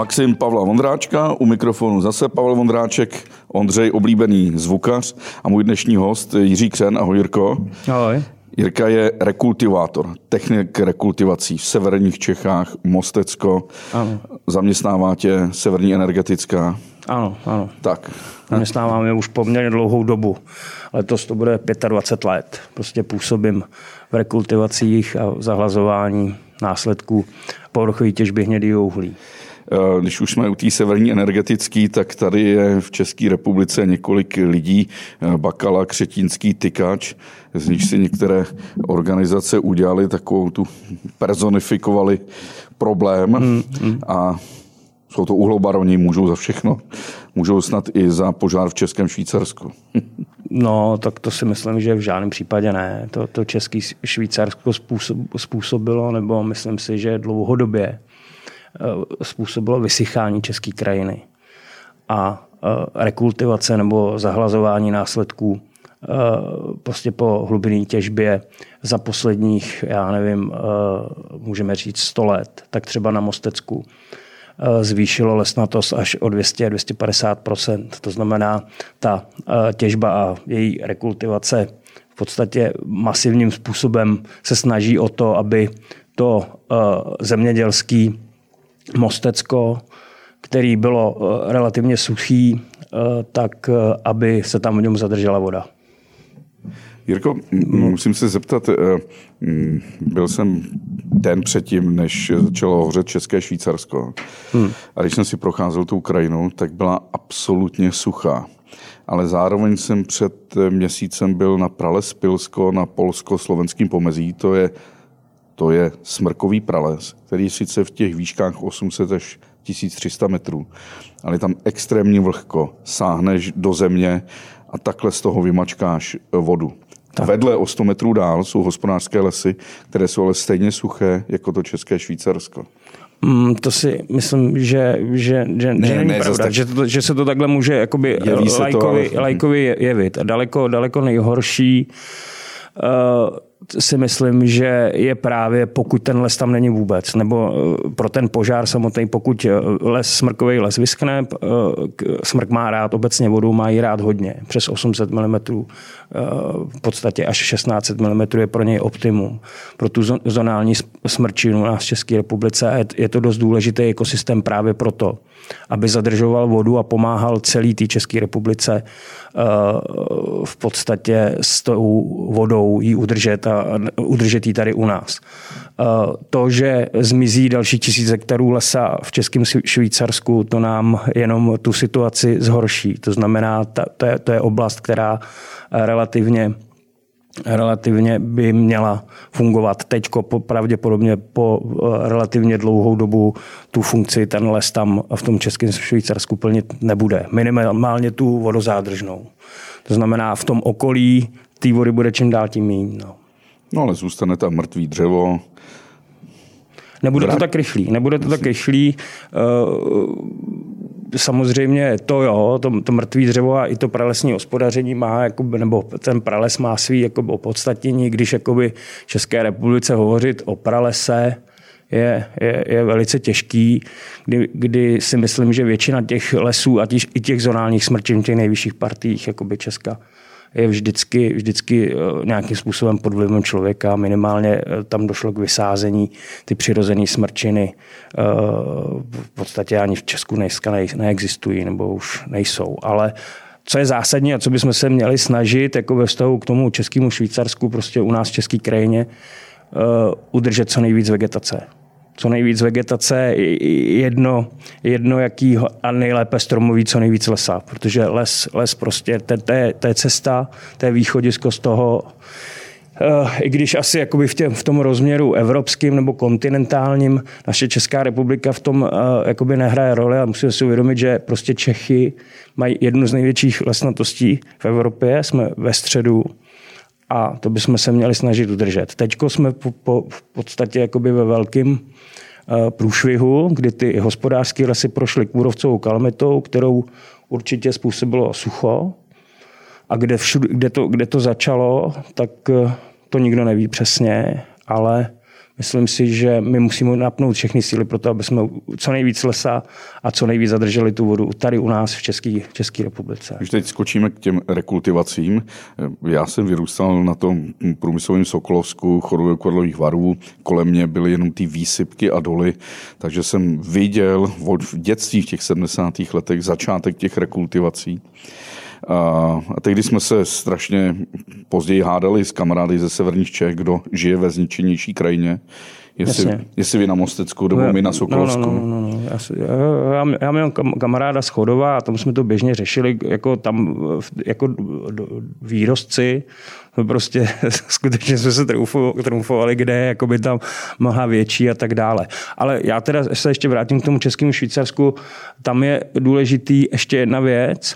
Maxim Pavla Vondráčka, u mikrofonu zase Pavel Vondráček, Ondřej, oblíbený zvukař a můj dnešní host Jiří Křen. Ahoj Jirko. Ahoj. Jirka je rekultivátor, technik rekultivací v severních Čechách, Mostecko. Ano. Zaměstnává tě Severní energetická. Ano, ano. Tak. Zaměstnáváme už poměrně dlouhou dobu. Letos to bude 25 let. Prostě působím v rekultivacích a zahlazování následků povrchové těžby hnědého uhlí. Eh, když už jsme u té severní energetické, tak tady je v České republice několik lidí, eh, Bakala, Křetínský, Tykač, z nich si některé organizace udělali takovou tu personifikovali problém hmm, hmm. a jsou to uhlobaroni, můžou za všechno. Můžou snad i za požár v Českém Švýcarsku. No, tak to si myslím, že v žádném případě ne. To, to Český Švýcarsko způsob, způsobilo, nebo myslím si, že dlouhodobě způsobilo vysychání české krajiny. A eh, rekultivace nebo zahlazování následků eh, prostě po hlubinné těžbě za posledních, já nevím, můžeme říct 100 let, tak třeba na Mostecku Eh, zvýšilo lesnatost až o 200-250% To znamená, ta eh, těžba a její rekultivace v podstatě masivním způsobem se snaží o to, aby to eh, zemědělský mostecko, který bylo relativně suchý, tak aby se tam v něm zadržela voda. Jirko, musím se zeptat, eh, byl jsem den předtím, než začalo hořet České Švýcarsko. Hmm. A když jsem si procházel tu Ukrajinu, tak byla absolutně suchá. Ale zároveň jsem před měsícem byl na prales Pilsko na polsko-slovenském pomezí. To je, to je smrkový prales, který sice v těch výškách 800 až 1300 metrů, ale je tam extrémně vlhko. Sáhneš do země a takhle z toho vymačkáš vodu. Tak. Vedle o 100 metrů dál jsou hospodářské lesy, které jsou ale stejně suché jako to české Švýcarsko. Mm, to si myslím, že, že, že, ne, že není ne, pravda, tak... že, to, že se to takhle může jakoby lajkovi, to, lajkovi jevit. A daleko, daleko nejhorší uh, si myslím, že je právě pokud ten les tam není vůbec, nebo eh, pro ten požár samotný, pokud eh, les, smrkový les vyskne, eh, smrk má rád obecně vodu, má ji rád hodně, přes 800 mm, v podstatě až 1600 mm je pro něj optimum. Pro tu zonální smrčinu nás v České republice je to dost důležitý ekosystém právě proto, aby zadržoval vodu a pomáhal celý té České republice v podstatě s tou vodou ji udržet udržet ji tady u nás. To, že zmizí další tisíc hektarů lesa v Českém Švýcarsku, to nám jenom tu situaci zhorší. To znamená, to je, to je oblast, která relativně relativně by měla fungovat. Teď pravděpodobně po eh, relativně dlouhou dobu tu funkci ten les tam v tom českém Švýcarsku plnit nebude. Minimálně tu vodozádržnou. To znamená, v tom okolí té vody bude čím dál tím méně. No. No ale zůstane tam mrtvý dřevo, Nebude to tak rychlý. Nebude to tak rychlý. Eh, samozřejmě to jo, to, to mrtvý dřevo a i to pralesní hospodaření má, jakoby, nebo ten prales má svý jakoby, opodstatnění, když jakoby České republice hovořit o pralese, je, je, je velice těžký, kdy, kdy si myslím, že většina těch lesů a těch, i těch zonálních smrčin, těch nejvyšších partiích jakoby Česka, je vždycky, vždycky eh, nějakým způsobem pod vlivem člověka. Minimálně eh, tam došlo k vysázení ty přirozené smrčiny. Eh, v podstatě ani v Česku dneska neexistují nebo už nejsou. Ale co je zásadní a co bychom se měli snažit jako ve vztahu k tomu českému Švýcarsku, prostě u nás v české krajině, udržet co nejvíc vegetace co nejvíc vegetace, jedno, jedno jaký a nejlépe stromový, co nejvíc lesa, protože les, les prostě, to, to, je, to je cesta, to je východisko z toho, eh, i když asi jakoby v, tě, v tom rozměru evropským nebo kontinentálním naše Česká republika v tom uh, jakoby nehraje roli a musíme si uvědomit, že prostě Čechy mají jednu z největších lesnatostí v Evropě, jsme ve středu a to bychom se měli snažit udržet. Teď jsme po, po, v podstatě jakoby ve velkým eh, průšvihu, kdy ty hospodářské lesy prošly kůrovcovou kalamitou, kterou určitě způsobilo sucho. A kde, všude, kde, to, kde to začalo, tak eh, to nikdo neví přesně, ale Myslím si, že my musíme napnout všechny síly pro to, aby jsme co nejvíc lesa a co nejvíc zadrželi tu vodu tady u nás v České, České republice. Když teď skočíme k těm rekultivacím, já jsem vyrůstal na tom průmyslovém Sokolovsku, choru korlových varů, kolem mě byly jenom ty výsypky a doly, takže jsem viděl v dětství v těch 70. letech začátek těch rekultivací. A tehdy jsme se strašně později hádali s kamarády ze severních Čech, kdo žije ve zničenější krajině. Jestli, jestli vy na Mostecku, nebo no, my na Sokolovsku. No, no, no, no. Já, já, já mám kamaráda z Chodova a tam jsme to běžně řešili, jako tam jako výrostci, prostě skutečně jsme se trumfovali, kde je jakoby tam mnoha větší a tak dále. Ale já teda se ještě vrátím k tomu českému Švýcarsku. Tam je důležitý ještě jedna věc,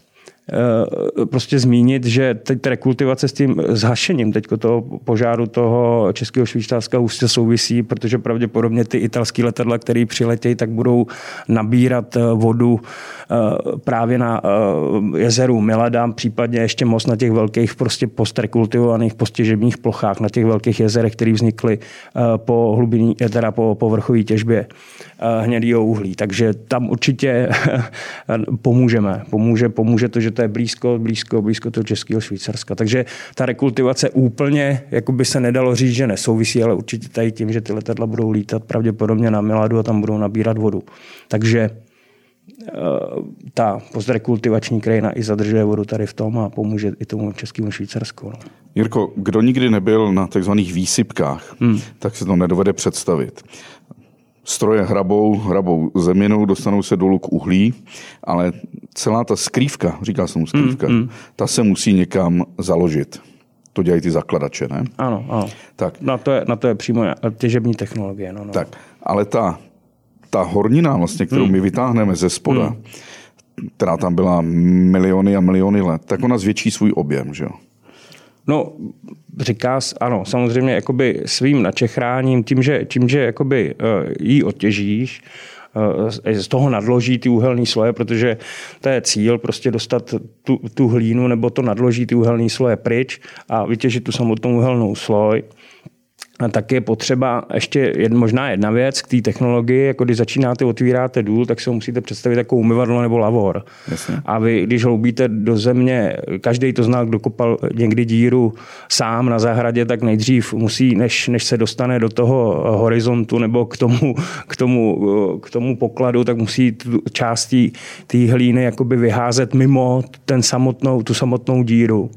prostě zmínit, že teď rekultivace s tím zhašením teď toho požáru toho českého švýcarska ústě souvisí, protože pravděpodobně ty italské letadla, které přiletějí, tak budou nabírat eh, vodu eh, právě na jezeru Milada, případně ještě most na těch velkých prostě postrekultivovaných postěžebních plochách, na těch velkých jezerech, které vznikly po hlubiní, teda po povrchové těžbě hnědého uhlí. Takže tam určitě pomůžeme. Pomůže, pomůže to, že to je blízko, blízko, blízko toho českého Švýcarska. Takže ta rekultivace úplně, jako by se nedalo říct, že nesouvisí, ale určitě tady tím, že ty letadla budou lítat pravděpodobně na Miladu a tam budou nabírat vodu. Takže eh, ta postrekultivační krajina i zadržuje vodu tady v tom a pomůže i tomu českému Švýcarsku. No. Jirko, kdo nikdy nebyl na takzvaných výsypkách, hmm. tak se to nedovede představit stroje hrabou, hrabou zeminu, dostanou se dolů k uhlí, ale celá ta skrývka, říká se mu skrývka, mm, mm. ta se musí někam založit. To dělají ty zakladače, ne? Ano, ano. Tak. Na, to je, na to je přímo těžební technologie. No, no. Tak, ale ta, ta hornina, vlastně, kterou mm. my vytáhneme ze spoda, mm. která tam byla miliony a miliony let, tak ona zvětší svůj objem, že jo? No, říká, ano, samozřejmě jakoby svým načechráním, tím, že, tím, že jakoby uh, jí otěžíš, uh, z toho nadloží ty úhelné sloje, protože to je cíl, prostě dostat tu, tu hlínu nebo to nadloží ty úhelné sloje pryč a vytěžit tu samotnou úhelnou sloj tak je potřeba ještě jedna, možná jedna věc k té technologii, jako když začínáte, otvíráte důl, tak si ho musíte představit jako umyvadlo nebo lavor. Jasně. A vy, když hloubíte do země, každý to zná, kdo kopal někdy díru sám na zahradě, tak nejdřív musí, než, než se dostane do toho horizontu nebo k tomu, k tomu, k tomu pokladu, tak musí tu část té hlíny jakoby vyházet mimo ten samotnou, tu samotnou díru.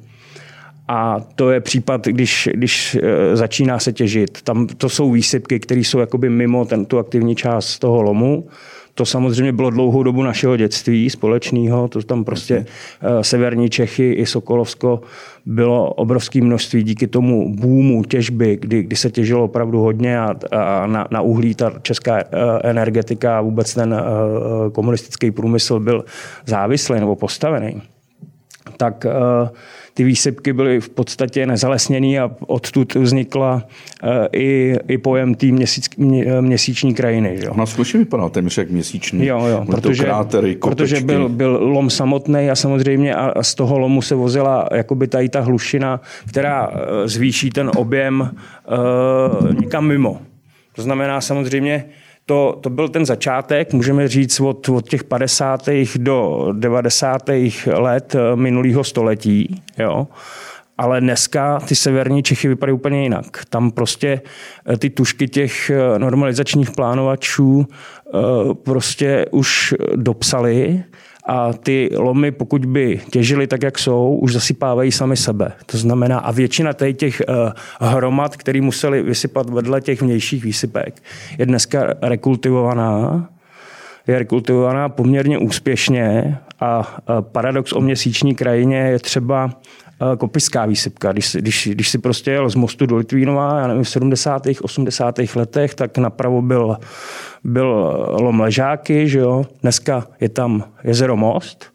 A to je případ, když, když e, začíná se těžit. Tam to jsou výsypky, které jsou jakoby mimo ten, tu aktivní část toho lomu. To samozřejmě bylo dlouhou dobu našeho dětství společného, to tam prostě e, severní Čechy i Sokolovsko bylo obrovské množství díky tomu boomu těžby, kdy, kdy se těžilo opravdu hodně a, a na, na uhlí ta česká e, energetika a vůbec ten komunistický průmysl byl závislý nebo postavený. Tak ty výsypky byly v podstatě nezalesněný a odtud vznikla eh, i, i pojem té měsíc, mě, měsíční krajiny. Že? Ona skutečně vypadá téměř jak měsíční. Jo, jo, protože, krátery, protože byl, byl lom samotný a samozřejmě a z toho lomu se vozila jakoby tady ta hlušina, která eh, zvýší ten objem uh, někam mimo. To znamená samozřejmě, to, to byl ten začátek, můžeme říct, od, od těch 50. do 90. let eh, minulého století. Jo. Ale dneska ty severní Čechy vypadají úplně jinak. Tam prostě eh, ty tušky těch eh, normalizačních plánovačů prostě už dopsali a ty lomy, pokud by těžily tak, jak jsou, už zasypávají sami sebe. To znamená, a většina těch uh, hromad, které museli vysypat vedle těch vnějších výsypek, je dneska rekultivovaná, je rekultivovaná poměrně úspěšně a paradox o měsíční krajině je třeba Eh, kopiská výsypka. Když, když, když si prostě jel z mostu do Litvínova, já nevím, v 70. 80. letech, tak napravo byl, byl lom Ležáky, že jo? dneska je tam jezero Most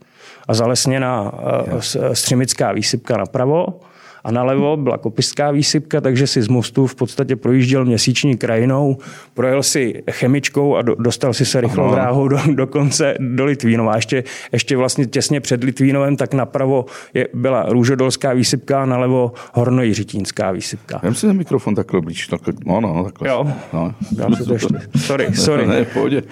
a zalesněná uh, střimická výsypka napravo a nalevo byla kopiská výsypka, takže si z mostu v podstatě projížděl měsíční krajinou, projel si chemičkou a do, dostal si se rychlou dráhou do, do konce do Litvínova. Ještě, ještě vlastně těsně před Litvínovem, tak napravo je, byla růžodolská výsypka a nalevo hornojiřitínská výsypka. Vem si ten mikrofon takhle blíž. Takhle, no, no, takhle. Jo, no. Dám si to ještě. Sorry, sorry. Ne, pohodě.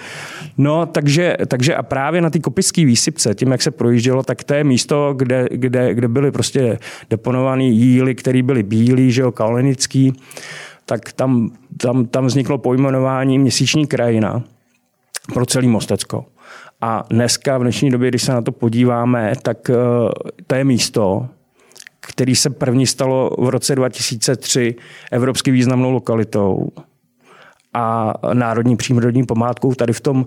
No, takže, takže a právě na té kopické výsypce, tím, jak se projíždělo, tak to je místo, kde, kde, kde byly prostě deponované jíly, které byly bílý, že jo, kalenický, tak tam, tam, tam vzniklo pojmenování měsíční krajina pro celý Mostecko. A dneska, v dnešní době, když se na to podíváme, tak uh, to je místo, který se první stalo v roce 2003 evropsky významnou lokalitou a národní přírodní památkou tady v tom uh,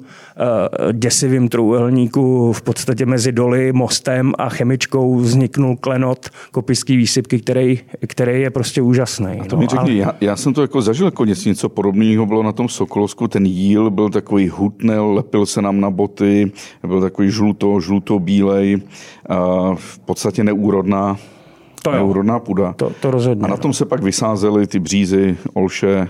děsivém trůhelníku v podstatě mezi doly, mostem a chemičkou vzniknul klenot kopický výsypky, který, který je prostě úžasný. A to no, mi řekni, ale... já, já, jsem to jako zažil jako něco, něco podobného bylo na tom Sokolovsku, ten jíl byl takový hutnel, lepil se nám na boty, byl takový žluto, žluto-bílej, v podstatě neúrodná, to neúrodná půda. To, to rozhodně. A na tom se pak vysázely ty břízy, olše,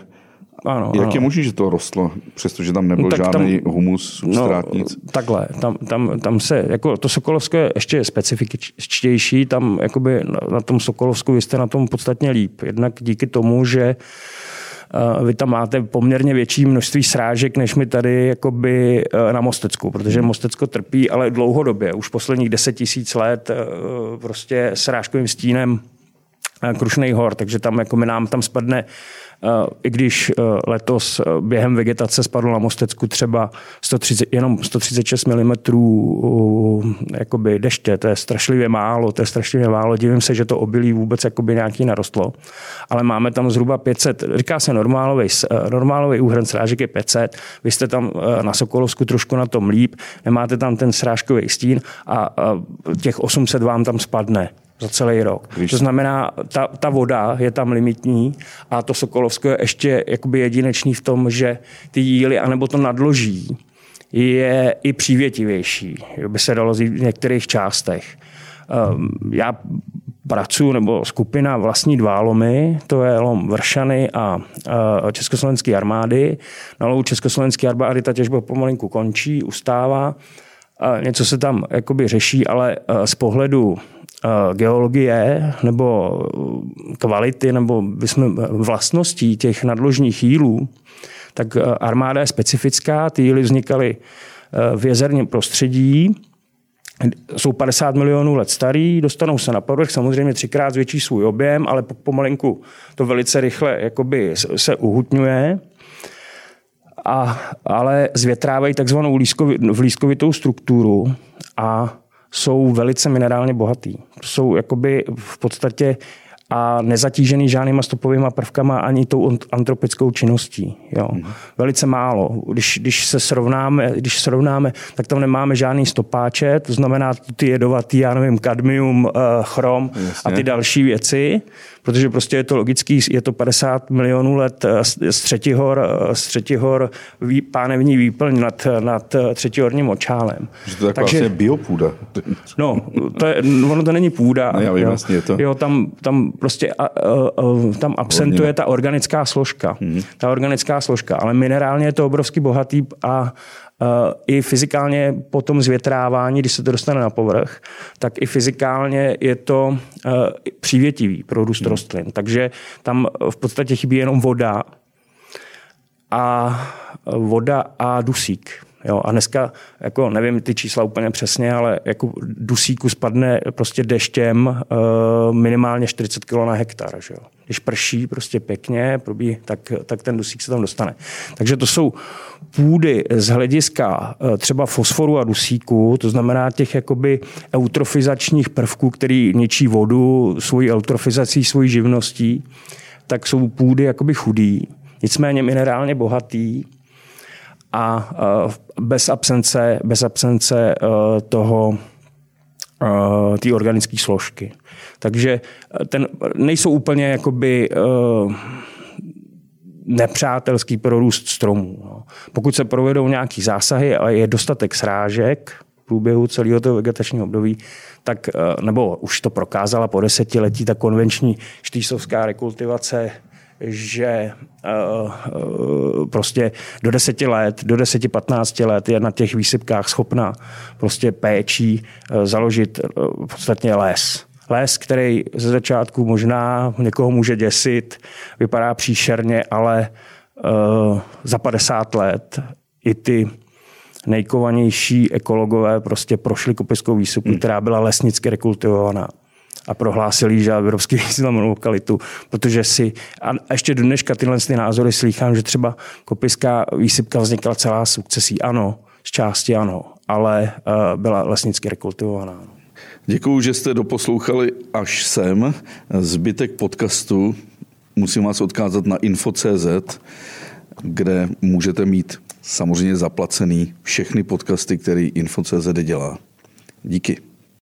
ano, Jak ano. je možné, že to rostlo, přestože tam nebyl no, žádný tam, humus, substrát, no, Takhle, tam, tam, tam se, jako to Sokolovské je ještě specifičtější, tam jakoby na, na tom Sokolovsku vy jste na tom podstatně líp. Jednak díky tomu, že uh, vy tam máte poměrně větší množství srážek, než my tady jakoby uh, na Mostecku, protože hmm. Mostecko trpí, ale dlouhodobě, už posledních deset tisíc let uh, prostě srážkovým stínem Krušnej hor, takže tam jako my nám tam spadne i když eh, letos eh, během vegetace spadlo na Mostecku třeba 130, jenom 136 mm jakoby deště, to je strašlivě málo, to je strašlivě málo, divím se, že to obilí vůbec jakoby nějaký narostlo, ale máme tam zhruba 500, říká se normálový, eh, normálový úhrn srážek je 500, vy jste tam na Sokolovsku trošku na tom líp, nemáte tam ten srážkový stín a těch 800 vám tam spadne za celý rok. Víš. To znamená, ta, ta voda je tam limitní a to Sokolovsko je ještě jakoby jedinečný v tom, že ty jíly anebo to nadloží je i přívětivější, by se dalo říct v některých částech. Um, já pracuji, nebo skupina vlastní dva lomy, to je lom Vršany a uh, Československé armády. Na lovu Československé armády ta těžba pomalinku končí, ustává. Uh, něco se tam jakoby řeší, ale uh, z pohledu geologie nebo kvality nebo vlastností těch nadložních jílů, tak eh, armáda je specifická. Ty jíly vznikaly eh, v jezerním prostředí, jsou 50 milionů let starý, dostanou se na povrch, samozřejmě třikrát zvětší svůj objem, ale pomalinku to velice rychle jakoby se uhutňuje. A, ale zvětrávají takzvanou lískovitou strukturu a jsou velice minerálně bohatý. Jsou jakoby v podstatě a nezatížený žádnýma stopovými prvkama ani tou antropickou činností. Jo. Mm. Velice málo. Když, když se srovnáme, když srovnáme, tak tam nemáme žádný stopáče, to znamená ty jedovatý, já nevím, kadmium, eh, chrom Jasně. a ty další věci protože prostě je to logický, je to 50 milionů let eh, z třetihor, eh, z třetihor vý, pánevní výplň nad, nad eh, třetihorním očálem. Že to je Takže, vlastně biopůda. No, to je, ono to není půda. No, já vím, jo. Vlastně je to. Jo, tam, tam prostě a, a, a, tam absentuje ta organická složka. Hmm. Ta organická složka, ale minerálně je to obrovský bohatý a i fyzikálně po tom zvětrávání, když se to dostane na povrch, tak i fyzikálně je to přívětivý pro růst hmm. rostlin. Takže tam v podstatě chybí jenom voda a voda a dusík. Jo, a dneska, jako nevím ty čísla úplně přesně, ale jako dusíku spadne prostě deštěm minimálně 40 kg na hektar. Že jo. Když prší prostě pěkně, probí, tak, tak ten dusík se tam dostane. Takže to jsou půdy z hlediska uh, třeba fosforu a dusíku, to znamená těch jakoby eutrofizačních prvků, který ničí vodu svojí eutrofizací, svojí živností, tak jsou půdy jakoby chudý, nicméně minerálně bohatý, a bez absence, bez absence e, toho e, té organické složky. Takže e, ten, nejsou úplně jakoby nepřátelský pro růst stromů. No. Pokud se provedou nějaký zásahy a je dostatek srážek, v průběhu celého toho vegetačního období, tak, nebo už to prokázala po desetiletí, ta konvenční štýsovská rekultivace že uh, prostě do deseti let, do deseti, patnácti let je na těch výsypkách schopna prostě péčí uh, založit uh, podstatně les. Les, který ze začátku možná někoho může děsit, vypadá příšerně, ale uh, za 50 let i ty nejkovanější ekologové prostě prošli kopiskou výsypku, hmm. která byla lesnicky rekultivovaná a prohlásili, že evropský významnou lokalitu, protože si, a ještě do dneška tyhle ty názory slýchám, že třeba kopiská výsypka vznikla celá sukcesí. Ano, z části ano, ale uh, byla lesnicky rekultivovaná. Děkuji, že jste doposlouchali až sem. Zbytek podcastu musím vás odkázat na info.cz, kde můžete mít samozřejmě zaplacený všechny podcasty, který info.cz dělá. Díky.